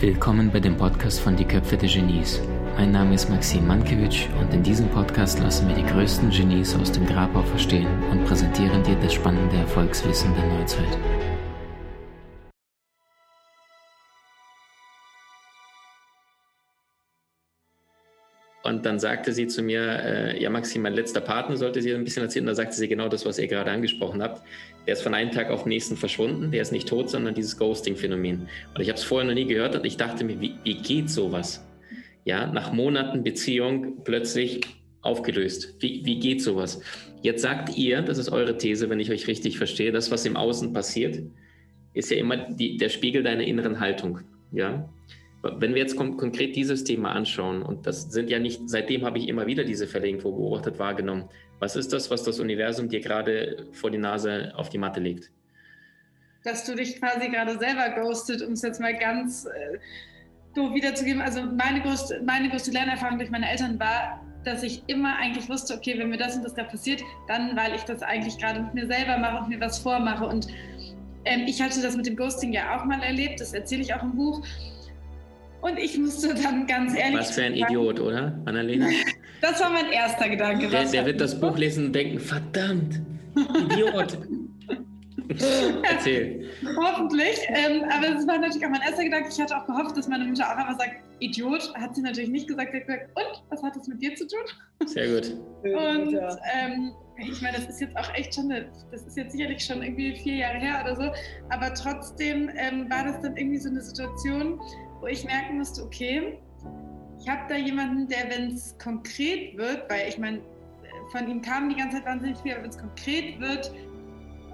Willkommen bei dem Podcast von Die Köpfe der Genies. Mein Name ist Maxim Mankewitsch und in diesem Podcast lassen wir die größten Genies aus dem Grabau verstehen und präsentieren dir das spannende Erfolgswissen der Neuzeit. Und dann sagte sie zu mir, äh, ja Maxim, mein letzter Partner sollte sie ein bisschen erzählen. Da sagte sie genau das, was ihr gerade angesprochen habt. Der ist von einem Tag auf den nächsten verschwunden. Der ist nicht tot, sondern dieses Ghosting-Phänomen. Und ich habe es vorher noch nie gehört und ich dachte mir, wie, wie geht sowas? Ja, nach Monaten Beziehung plötzlich aufgelöst. Wie, wie geht sowas? Jetzt sagt ihr, das ist eure These, wenn ich euch richtig verstehe, das, was im Außen passiert, ist ja immer die, der Spiegel deiner inneren Haltung. Ja, wenn wir jetzt kon konkret dieses Thema anschauen, und das sind ja nicht, seitdem habe ich immer wieder diese Fälle irgendwo beobachtet, wahrgenommen. Was ist das, was das Universum dir gerade vor die Nase auf die Matte legt? Dass du dich quasi gerade selber ghostet, um es jetzt mal ganz äh, doof wiederzugeben. Also meine größte, meine größte Lernerfahrung durch meine Eltern war, dass ich immer eigentlich wusste, okay, wenn mir das und das gerade passiert, dann, weil ich das eigentlich gerade mit mir selber mache und mir was vormache. Und ähm, ich hatte das mit dem Ghosting ja auch mal erlebt, das erzähle ich auch im Buch. Und ich musste dann ganz ehrlich. Was für ein sagen, Idiot, oder, Annalena? das war mein erster Gedanke. Der, der wird das Buch lesen und denken: verdammt, Idiot. Erzähl. Hoffentlich. Ähm, aber es war natürlich auch mein erster Gedanke. Ich hatte auch gehofft, dass meine Mutter auch einmal sagt, Idiot. Hat sie natürlich nicht gesagt. Sie hat gesagt, und, was hat das mit dir zu tun? Sehr gut. Und ähm, ich meine, das ist jetzt auch echt schon, eine, das ist jetzt sicherlich schon irgendwie vier Jahre her oder so. Aber trotzdem ähm, war das dann irgendwie so eine Situation, wo ich merken musste, okay, ich habe da jemanden, der, wenn es konkret wird, weil ich meine, von ihm kam die ganze Zeit wahnsinnig viel, aber wenn es konkret wird,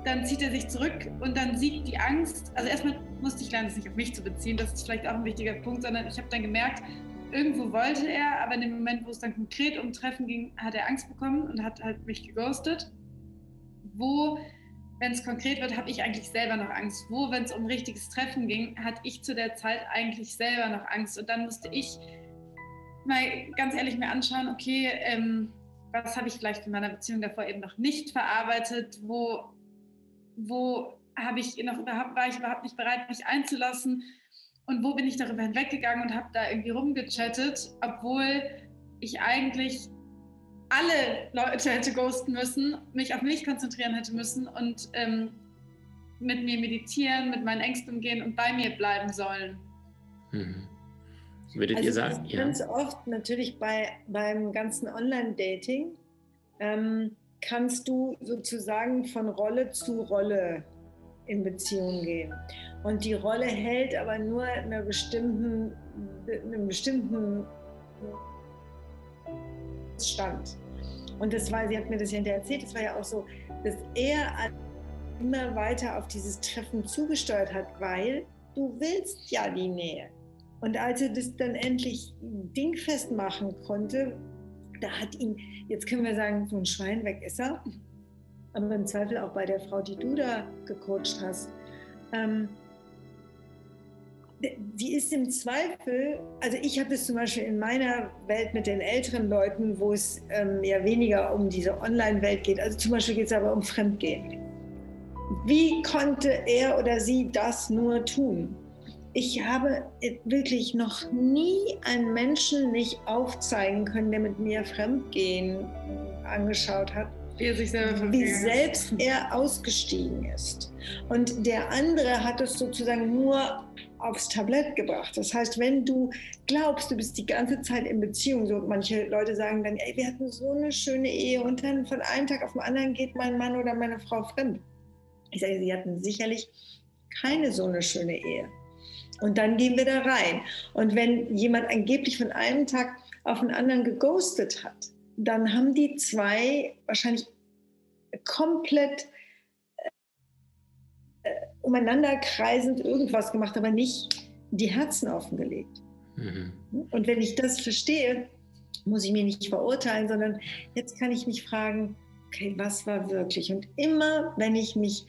dann zieht er sich zurück und dann siegt die Angst. Also erstmal musste ich lernen, es nicht auf mich zu beziehen, das ist vielleicht auch ein wichtiger Punkt, sondern ich habe dann gemerkt, irgendwo wollte er, aber in dem Moment, wo es dann konkret um Treffen ging, hat er Angst bekommen und hat halt mich geghostet. Wo wenn es konkret wird, habe ich eigentlich selber noch Angst. Wo, wenn es um richtiges Treffen ging, hatte ich zu der Zeit eigentlich selber noch Angst. Und dann musste ich mal ganz ehrlich mir anschauen, okay, ähm, was habe ich vielleicht in meiner Beziehung davor eben noch nicht verarbeitet? Wo, wo habe ich noch überhaupt, war ich überhaupt nicht bereit, mich einzulassen? Und wo bin ich darüber hinweggegangen und habe da irgendwie rumgechattet, obwohl ich eigentlich alle Leute hätte ghosten müssen, mich auf mich konzentrieren hätte müssen und ähm, mit mir meditieren, mit meinen Ängsten umgehen und bei mir bleiben sollen. Mhm. Würdet also ihr sagen? Ja. Ganz oft natürlich bei, beim ganzen Online-Dating ähm, kannst du sozusagen von Rolle zu Rolle in Beziehung gehen. Und die Rolle hält aber nur einer bestimmten, einem bestimmten stand. Und das war, sie hat mir das ja hinterher erzählt, das war ja auch so, dass er immer weiter auf dieses Treffen zugesteuert hat, weil du willst ja die Nähe. Und als er das dann endlich dingfest machen konnte, da hat ihn, jetzt können wir sagen, so ein Schwein weg ist er, aber im Zweifel auch bei der Frau, die du da gecoacht hast, ähm, die ist im Zweifel, also ich habe es zum Beispiel in meiner Welt mit den älteren Leuten, wo es ähm, ja weniger um diese Online-Welt geht, also zum Beispiel geht es aber um Fremdgehen. Wie konnte er oder sie das nur tun? Ich habe wirklich noch nie einen Menschen nicht aufzeigen können, der mit mir Fremdgehen angeschaut hat, wie, er sich selber wie selbst er ausgestiegen ist. Und der andere hat es sozusagen nur aufs Tablett gebracht. Das heißt, wenn du glaubst, du bist die ganze Zeit in Beziehung, so manche Leute sagen dann, ey, wir hatten so eine schöne Ehe und dann von einem Tag auf den anderen geht mein Mann oder meine Frau fremd. Ich sage, sie hatten sicherlich keine so eine schöne Ehe. Und dann gehen wir da rein. Und wenn jemand angeblich von einem Tag auf den anderen geghostet hat, dann haben die zwei wahrscheinlich komplett umeinander kreisend irgendwas gemacht, aber nicht die Herzen offengelegt. Mhm. Und wenn ich das verstehe, muss ich mich nicht verurteilen, sondern jetzt kann ich mich fragen, okay, was war wirklich? Und immer, wenn ich mich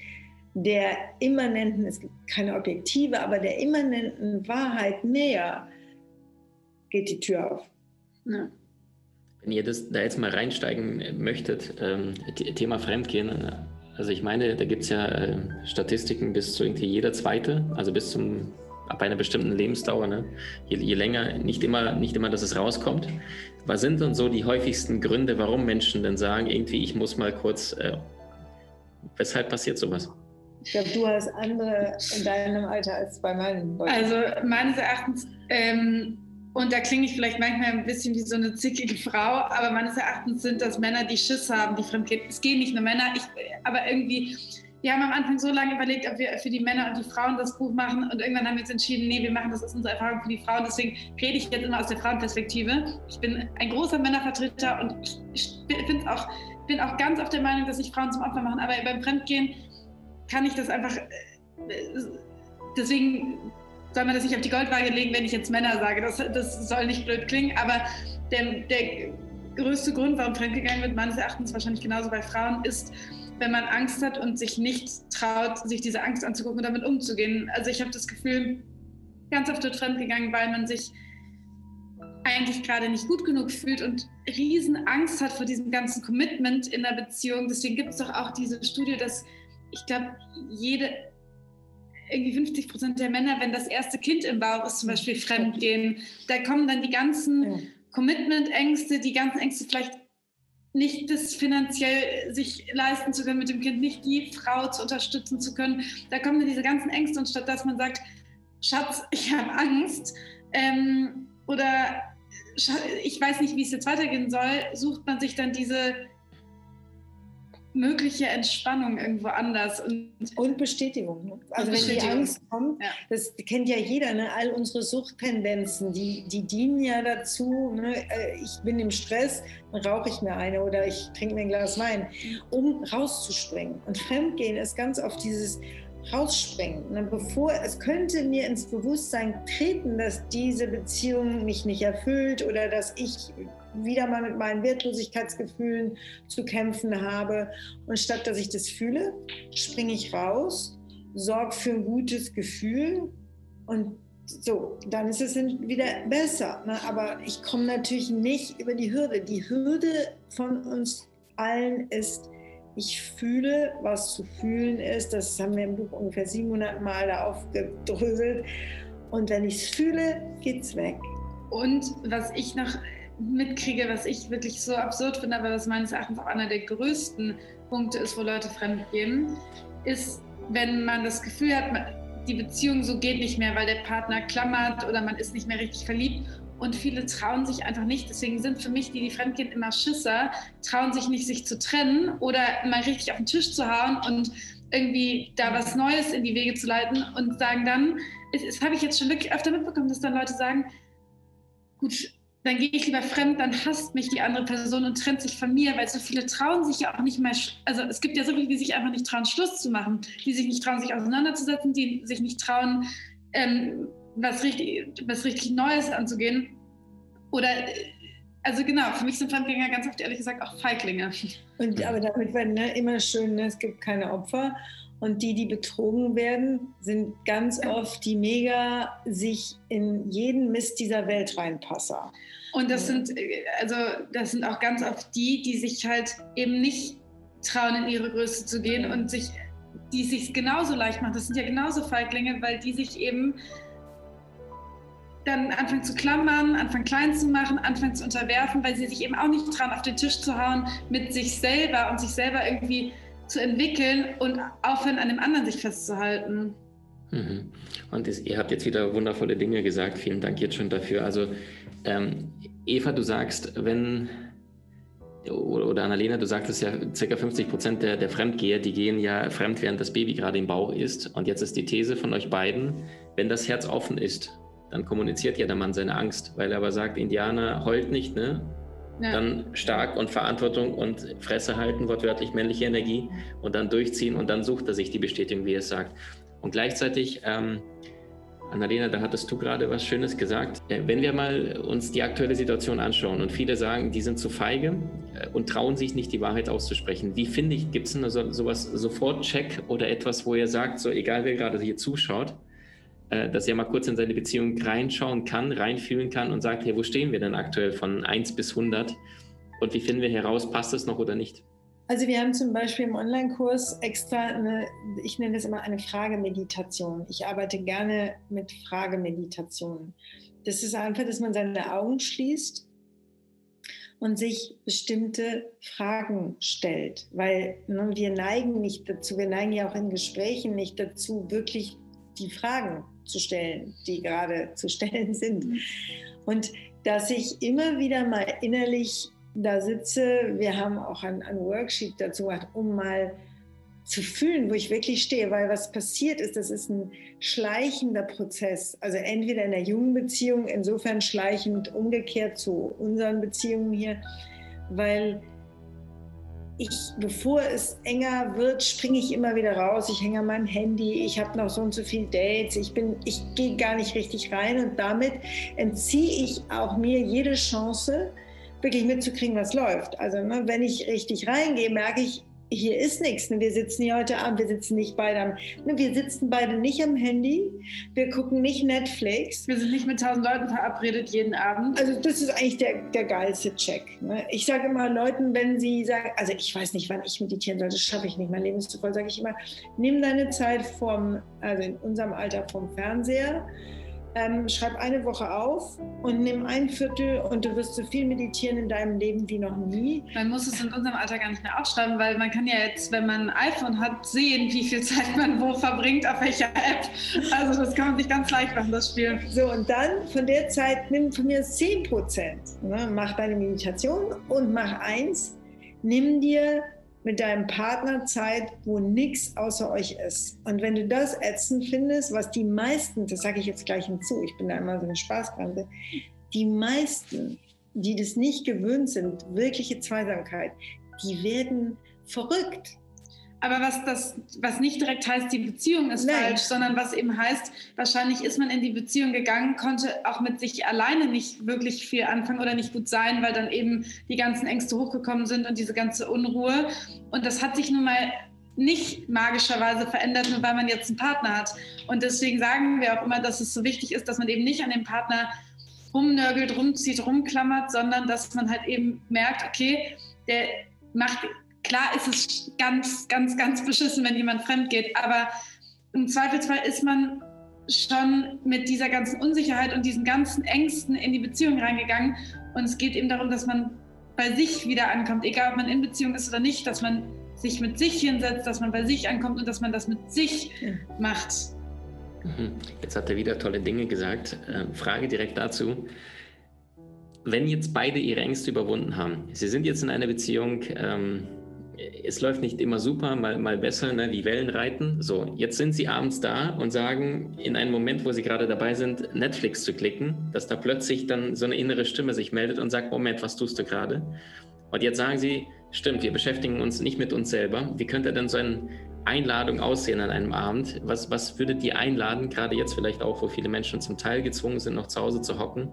der immanenten, es gibt keine objektive, aber der immanenten Wahrheit näher, geht die Tür auf. Ja. Wenn ihr das da jetzt mal reinsteigen möchtet, ähm, Thema Fremdgehen, Also ich meine, da gibt es ja äh, Statistiken bis zu irgendwie jeder zweite, also bis zum ab einer bestimmten Lebensdauer, ne? je, je, länger, nicht immer, nicht immer, dass es rauskommt. Was sind denn so die häufigsten Gründe, warum Menschen denn sagen, irgendwie, ich muss mal kurz, äh, weshalb passiert sowas? Ich glaube, du hast andere in deinem Alter als bei meinen. Also meines Erachtens, ähm, und da klinge ich vielleicht manchmal ein bisschen wie so eine zickige Frau, aber meines Erachtens sind das Männer, die Schiss haben, die fremdgehen. Es gehen nicht nur Männer, ich, aber irgendwie wir haben am Anfang so lange überlegt, ob wir für die Männer und die Frauen das Buch machen und irgendwann haben wir uns entschieden, nee, wir machen das ist unsere Erfahrung für die Frauen. Deswegen rede ich jetzt immer aus der Frauenperspektive. Ich bin ein großer Männervertreter und ich bin auch, bin auch ganz auf der Meinung, dass sich Frauen zum Opfer machen. Aber beim Fremdgehen kann ich das einfach. Äh, deswegen soll man das nicht auf die Goldwaage legen, wenn ich jetzt Männer sage. Das, das soll nicht blöd klingen, aber der, der größte Grund, warum fremdgegangen wird, meines Erachtens wahrscheinlich genauso bei Frauen, ist, wenn man Angst hat und sich nicht traut, sich diese Angst anzugucken und damit umzugehen. Also ich habe das Gefühl, ganz oft wird fremdgegangen, weil man sich eigentlich gerade nicht gut genug fühlt und riesen Angst hat vor diesem ganzen Commitment in der Beziehung. Deswegen gibt es doch auch diese Studie, dass ich glaube, jede irgendwie 50 Prozent der Männer, wenn das erste Kind im Bauch ist, zum Beispiel fremdgehen, da kommen dann die ganzen Commitment-Ängste, die ganzen Ängste vielleicht nicht das finanziell sich leisten zu können mit dem Kind, nicht die Frau zu unterstützen zu können. Da kommen dann diese ganzen Ängste und statt dass man sagt, Schatz, ich habe Angst ähm, oder ich weiß nicht, wie es jetzt weitergehen soll, sucht man sich dann diese mögliche Entspannung irgendwo anders. Und, und Bestätigung. Ne? Also wenn die Angst kommt, ja. das kennt ja jeder, ne? all unsere Suchttendenzen, die, die dienen ja dazu, ne? Äh, ich bin im Stress, dann rauche ich mir eine oder ich trinke mir ein Glas Wein, um rauszuspringen. Und Fremdgehen ist ganz oft dieses rausspringen. Ne? Bevor es könnte mir ins Bewusstsein treten, dass diese Beziehung mich nicht erfüllt oder dass ich wieder mal mit meinen Wertlosigkeitsgefühlen zu kämpfen habe. Und statt dass ich das fühle, springe ich raus, sorge für ein gutes Gefühl und so, dann ist es wieder besser. Ne? Aber ich komme natürlich nicht über die Hürde. Die Hürde von uns allen ist, ich fühle, was zu fühlen ist. Das haben wir im Buch ungefähr 700 Mal da aufgedröselt. Und wenn ich es fühle, geht es weg. Und was ich noch mitkriege, was ich wirklich so absurd finde, aber was meines Erachtens auch einer der größten Punkte ist, wo Leute fremd gehen, ist, wenn man das Gefühl hat, die Beziehung so geht nicht mehr, weil der Partner klammert oder man ist nicht mehr richtig verliebt. Und viele trauen sich einfach nicht. Deswegen sind für mich die, die fremdgehen, immer Schisser, trauen sich nicht, sich zu trennen oder mal richtig auf den Tisch zu hauen und irgendwie da was Neues in die Wege zu leiten und sagen dann, das habe ich jetzt schon wirklich öfter mitbekommen, dass dann Leute sagen, gut, dann gehe ich lieber fremd, dann hasst mich die andere Person und trennt sich von mir, weil so viele trauen sich ja auch nicht mehr, also es gibt ja so viele, die sich einfach nicht trauen, Schluss zu machen, die sich nicht trauen, sich auseinanderzusetzen, die sich nicht trauen, ähm, was, richtig, was richtig Neues anzugehen. Oder, also genau, für mich sind Fremdgänger ganz oft ehrlich gesagt auch Feiglinge. Und, aber damit wird ne, immer schön, ne, es gibt keine Opfer. Und die, die betrogen werden, sind ganz oft die mega sich in jeden Mist dieser Welt reinpasser. Und das sind, also das sind auch ganz oft die, die sich halt eben nicht trauen, in ihre Größe zu gehen und sich, die sich genauso leicht machen. Das sind ja genauso Feiglinge, weil die sich eben dann anfangen zu klammern, anfangen klein zu machen, anfangen zu unterwerfen, weil sie sich eben auch nicht trauen, auf den Tisch zu hauen mit sich selber und sich selber irgendwie zu entwickeln und aufhören, an dem anderen sich festzuhalten. Mhm. Und das, ihr habt jetzt wieder wundervolle Dinge gesagt. Vielen Dank jetzt schon dafür. Also, ähm, Eva, du sagst, wenn, oder Annalena, du sagtest ja, ca. 50 Prozent der, der Fremdgeher, die gehen ja fremd, während das Baby gerade im Bauch ist. Und jetzt ist die These von euch beiden, wenn das Herz offen ist, dann kommuniziert ja der Mann seine Angst, weil er aber sagt, Indianer heult nicht, ne? Ja. Dann stark und Verantwortung und Fresse halten, wortwörtlich männliche Energie und dann durchziehen und dann sucht er sich die Bestätigung, wie er es sagt. Und gleichzeitig, ähm, Annalena, da hattest du gerade was Schönes gesagt. Äh, wenn wir mal uns die aktuelle Situation anschauen und viele sagen, die sind zu feige äh, und trauen sich nicht, die Wahrheit auszusprechen. Wie finde ich, gibt es so, sowas Sofort-Check oder etwas, wo ihr sagt, so egal wer gerade hier zuschaut, dass er mal kurz in seine Beziehung reinschauen kann, reinfühlen kann und sagt, hey, wo stehen wir denn aktuell von 1 bis 100 und wie finden wir heraus, passt es noch oder nicht? Also wir haben zum Beispiel im Online-Kurs extra eine, ich nenne das immer eine Fragemeditation. Ich arbeite gerne mit Fragemeditationen. Das ist einfach, dass man seine Augen schließt und sich bestimmte Fragen stellt, weil ne, wir neigen nicht dazu, wir neigen ja auch in Gesprächen nicht dazu, wirklich die Fragen zu stellen, die gerade zu stellen sind. Mhm. Und dass ich immer wieder mal innerlich da sitze, wir haben auch ein, ein Worksheet dazu gemacht, um mal zu fühlen, wo ich wirklich stehe, weil was passiert ist, das ist ein schleichender Prozess. Also entweder in der jungen Beziehung, insofern schleichend umgekehrt zu unseren Beziehungen hier, weil ich, bevor es enger wird, springe ich immer wieder raus. Ich hänge an meinem Handy, ich habe noch so und so viele Dates, ich, ich gehe gar nicht richtig rein und damit entziehe ich auch mir jede Chance, wirklich mitzukriegen, was läuft. Also ne, wenn ich richtig reingehe, merke ich, hier ist nichts. Ne? Wir sitzen hier heute Abend, wir sitzen nicht beide am, ne? wir sitzen beide nicht am Handy, wir gucken nicht Netflix. Wir sind nicht mit tausend Leuten verabredet jeden Abend. Also das ist eigentlich der, der geilste Check. Ne? Ich sage immer Leuten, wenn sie sagen, also ich weiß nicht, wann ich meditieren soll, das schaffe ich nicht, mein Leben ist zu voll, sage ich immer, nimm deine Zeit vom, also in unserem Alter vom Fernseher, ähm, schreib eine Woche auf und nimm ein Viertel und du wirst so viel meditieren in deinem Leben wie noch nie. Man muss es in unserem Alter gar nicht mehr aufschreiben, weil man kann ja jetzt, wenn man ein iPhone hat, sehen, wie viel Zeit man wo verbringt, auf welcher App. Also das kann man sich ganz leicht machen, das Spiel. So, und dann von der Zeit nimm von mir 10 Prozent. Ne? Mach deine Meditation und mach eins, nimm dir mit deinem Partner Zeit, wo nichts außer euch ist. Und wenn du das ätzend findest, was die meisten, das sage ich jetzt gleich hinzu, ich bin da immer so eine Spaßbremse, die meisten, die das nicht gewöhnt sind, wirkliche Zweisamkeit, die werden verrückt. Aber was das, was nicht direkt heißt, die Beziehung ist Nein. falsch, sondern was eben heißt, wahrscheinlich ist man in die Beziehung gegangen, konnte auch mit sich alleine nicht wirklich viel anfangen oder nicht gut sein, weil dann eben die ganzen Ängste hochgekommen sind und diese ganze Unruhe. Und das hat sich nun mal nicht magischerweise verändert, nur weil man jetzt einen Partner hat. Und deswegen sagen wir auch immer, dass es so wichtig ist, dass man eben nicht an dem Partner rumnörgelt, rumzieht, rumklammert, sondern dass man halt eben merkt, okay, der macht Klar ist es ganz, ganz, ganz beschissen, wenn jemand fremd geht, aber im Zweifelsfall ist man schon mit dieser ganzen Unsicherheit und diesen ganzen Ängsten in die Beziehung reingegangen. Und es geht eben darum, dass man bei sich wieder ankommt, egal ob man in Beziehung ist oder nicht, dass man sich mit sich hinsetzt, dass man bei sich ankommt und dass man das mit sich macht. Mhm. Jetzt hat er wieder tolle Dinge gesagt. Ähm, Frage direkt dazu. Wenn jetzt beide ihre Ängste überwunden haben, Sie sind jetzt in einer Beziehung, ähm, es läuft nicht immer super, mal, mal besser, ne, wie Wellen reiten. So, jetzt sind sie abends da und sagen, in einem Moment, wo sie gerade dabei sind, Netflix zu klicken, dass da plötzlich dann so eine innere Stimme sich meldet und sagt, Moment, was tust du gerade? Und jetzt sagen sie, stimmt, wir beschäftigen uns nicht mit uns selber. Wie könnte denn so eine Einladung aussehen an einem Abend? Was, was würdet ihr einladen, gerade jetzt vielleicht auch, wo viele Menschen zum Teil gezwungen sind, noch zu Hause zu hocken?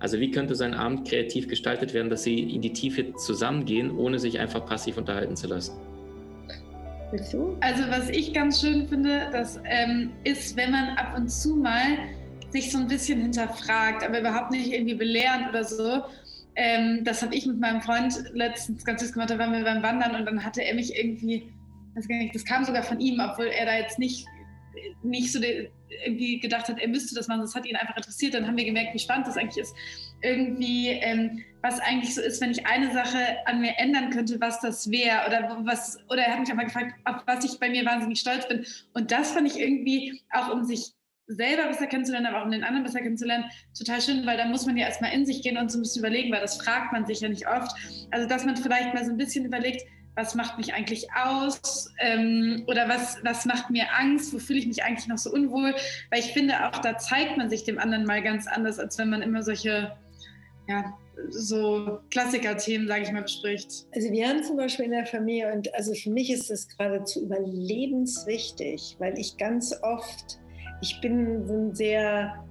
Also wie könnte so ein Abend kreativ gestaltet werden, dass sie in die Tiefe zusammengehen, ohne sich einfach passiv unterhalten zu lassen? Also was ich ganz schön finde, das ähm, ist, wenn man ab und zu mal sich so ein bisschen hinterfragt, aber überhaupt nicht irgendwie belehrend oder so. Ähm, das habe ich mit meinem Freund letztens ganz süß gemacht, da waren wir beim Wandern und dann hatte er mich irgendwie, das kam sogar von ihm, obwohl er da jetzt nicht nicht so irgendwie gedacht hat, er müsste das machen, das hat ihn einfach interessiert. Dann haben wir gemerkt, wie spannend das eigentlich ist. Irgendwie, ähm, was eigentlich so ist, wenn ich eine Sache an mir ändern könnte, was das wäre. Oder was, oder er hat mich auch mal gefragt, auf was ich bei mir wahnsinnig stolz bin. Und das fand ich irgendwie, auch um sich selber besser kennenzulernen, aber auch um den anderen besser kennenzulernen, total schön, weil da muss man ja erstmal in sich gehen und so ein bisschen überlegen, weil das fragt man sich ja nicht oft. Also, dass man vielleicht mal so ein bisschen überlegt, was macht mich eigentlich aus ähm, oder was, was macht mir Angst, wo fühle ich mich eigentlich noch so unwohl, weil ich finde, auch da zeigt man sich dem anderen mal ganz anders, als wenn man immer solche, ja, so Klassiker-Themen, sage ich mal, bespricht. Also wir haben zum Beispiel in der Familie, und also für mich ist das geradezu überlebenswichtig, weil ich ganz oft, ich bin so ein sehr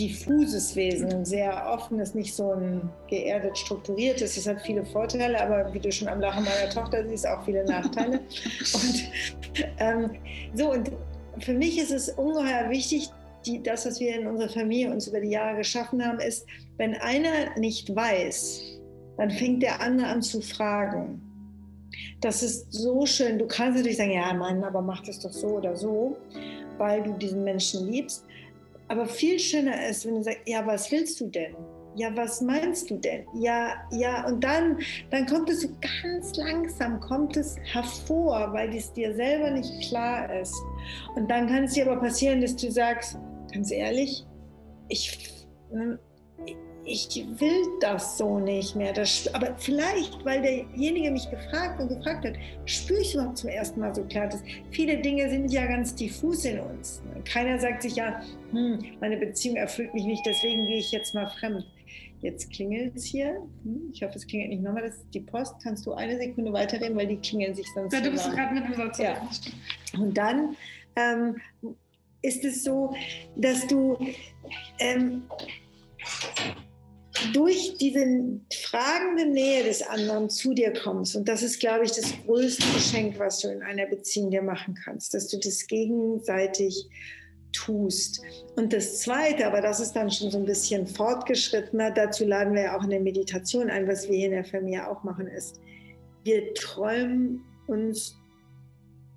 diffuses Wesen, ein sehr offenes, nicht so ein geerdet strukturiertes. Es hat viele Vorteile, aber wie du schon am Lachen meiner Tochter siehst, auch viele Nachteile. und ähm, so, und für mich ist es ungeheuer wichtig, die, das, was wir in unserer Familie uns über die Jahre geschaffen haben, ist, wenn einer nicht weiß, dann fängt der andere an zu fragen. Das ist so schön. Du kannst natürlich sagen, ja, Mann, aber mach das doch so oder so, weil du diesen Menschen liebst. Aber viel schöner ist, wenn du sagst, ja, was willst du denn? Ja, was meinst du denn? Ja, ja, und dann, dann kommt es so ganz langsam, kommt es hervor, weil es dir selber nicht klar ist. Und dann kann es dir aber passieren, dass du sagst, ganz ehrlich, ich, ne, ich will das so nicht mehr. Das, aber vielleicht, weil derjenige mich gefragt und gefragt hat, spüre ich überhaupt zum ersten Mal so klar, dass viele Dinge sind ja ganz diffus in uns. Keiner sagt sich ja, hm, meine Beziehung erfüllt mich nicht, deswegen gehe ich jetzt mal fremd. Jetzt klingelt es hier. Hm, ich hoffe, es klingelt nicht nochmal. Das ist die Post. Kannst du eine Sekunde weiterreden, weil die klingeln sich sonst. Ja, du bist gerade mit dem Satz. Ja. Und dann ähm, ist es so, dass du ähm, durch diese fragende Nähe des anderen zu dir kommst. Und das ist, glaube ich, das größte Geschenk, was du in einer Beziehung dir machen kannst, dass du das gegenseitig tust. Und das Zweite, aber das ist dann schon so ein bisschen fortgeschrittener, dazu laden wir ja auch in der Meditation ein, was wir hier in der Familie auch machen, ist, wir träumen uns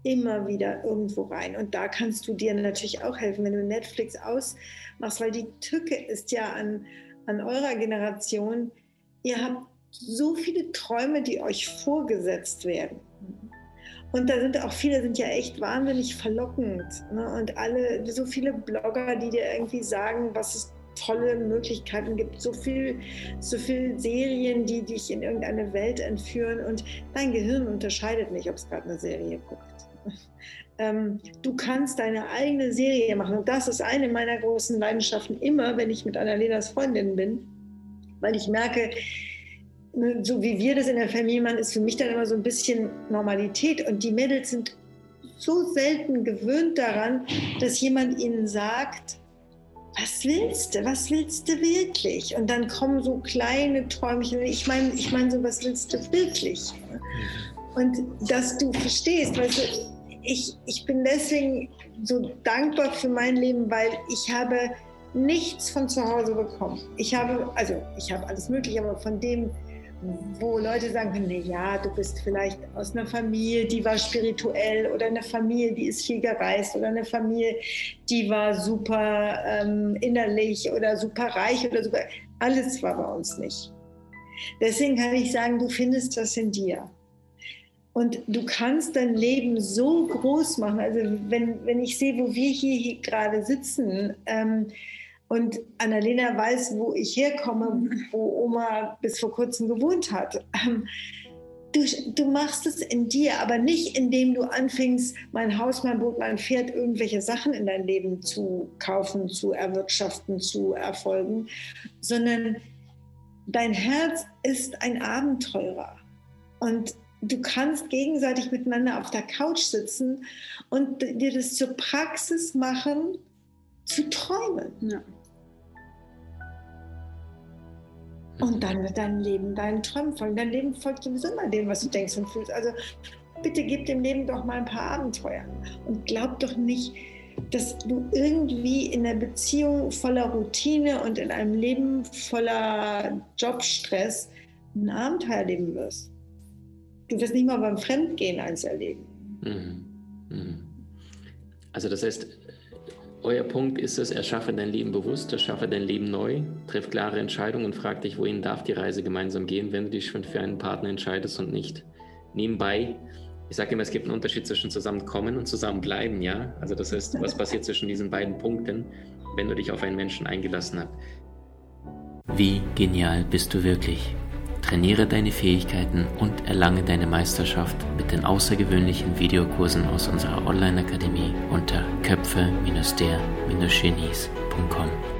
immer wieder irgendwo rein. Und da kannst du dir natürlich auch helfen, wenn du Netflix ausmachst, weil die Tücke ist ja an an eurer Generation, ihr habt so viele Träume, die euch vorgesetzt werden. Und da sind auch viele, sind ja echt wahnsinnig verlockend. Ne? Und alle, so viele Blogger, die dir irgendwie sagen, was es tolle Möglichkeiten gibt, so viel, so viel Serien, die dich in irgendeine Welt entführen. Und dein Gehirn unterscheidet nicht, ob es gerade eine Serie guckt. Ähm, du kannst deine eigene Serie machen. Und das ist eine meiner großen Leidenschaften immer, wenn ich mit Annalenas Freundin bin, weil ich merke, ne, so wie wir das in der Familie machen, ist für mich dann immer so ein bisschen Normalität. Und die Mädels sind so selten gewöhnt daran, dass jemand ihnen sagt, was willst du? Was willst du wirklich? Und dann kommen so kleine Träumchen. Ich meine, ich meine so, was willst du wirklich? Und dass du verstehst, weißt du, ich, ich bin deswegen so dankbar für mein Leben, weil ich habe nichts von zu Hause bekommen. Ich habe, also ich habe alles Mögliche, aber von dem, wo Leute sagen nee, ja, du bist vielleicht aus einer Familie, die war spirituell oder eine Familie, die ist viel gereist oder eine Familie, die war super ähm, innerlich oder super reich oder super. Alles war bei uns nicht. Deswegen kann ich sagen, du findest das in dir. Und du kannst dein Leben so groß machen. Also wenn, wenn ich sehe, wo wir hier, hier gerade sitzen ähm, und Annalena weiß, wo ich herkomme, wo Oma bis vor kurzem gewohnt hat. Ähm, du, du machst es in dir, aber nicht indem du anfängst, mein Haus, mein Boot, mein Pferd, irgendwelche Sachen in dein Leben zu kaufen, zu erwirtschaften, zu erfolgen, sondern dein Herz ist ein Abenteurer. Und du kannst gegenseitig miteinander auf der Couch sitzen und dir das zur Praxis machen, zu träumen. Ja. Und dann wird dein Leben deinen Träumen folgen. Dein Leben folgt sowieso immer dem, was du denkst und fühlst. Also bitte gib dem Leben doch mal ein paar Abenteuer. Und glaub doch nicht, dass du irgendwie in einer Beziehung voller Routine und in einem Leben voller Jobstress ein Abenteuer leben wirst. Du wirst nicht mal beim Fremdgehen eins erleben. Mhm. Mhm. Also das heißt, euer Punkt ist es, erschaffe dein Leben bewusst, erschaffe dein Leben neu, triff klare Entscheidungen und frag dich, wohin darf die Reise gemeinsam gehen, wenn du dich schon für einen Partner entscheidest und nicht nebenbei. Ich sage immer, es gibt einen Unterschied zwischen zusammenkommen und zusammenbleiben, ja. Also das heißt, was passiert zwischen diesen beiden Punkten, wenn du dich auf einen Menschen eingelassen hast. Wie genial bist du wirklich? Trainiere deine Fähigkeiten und erlange deine Meisterschaft mit den außergewöhnlichen Videokursen aus unserer Online-Akademie unter köpfe-der-genies.com.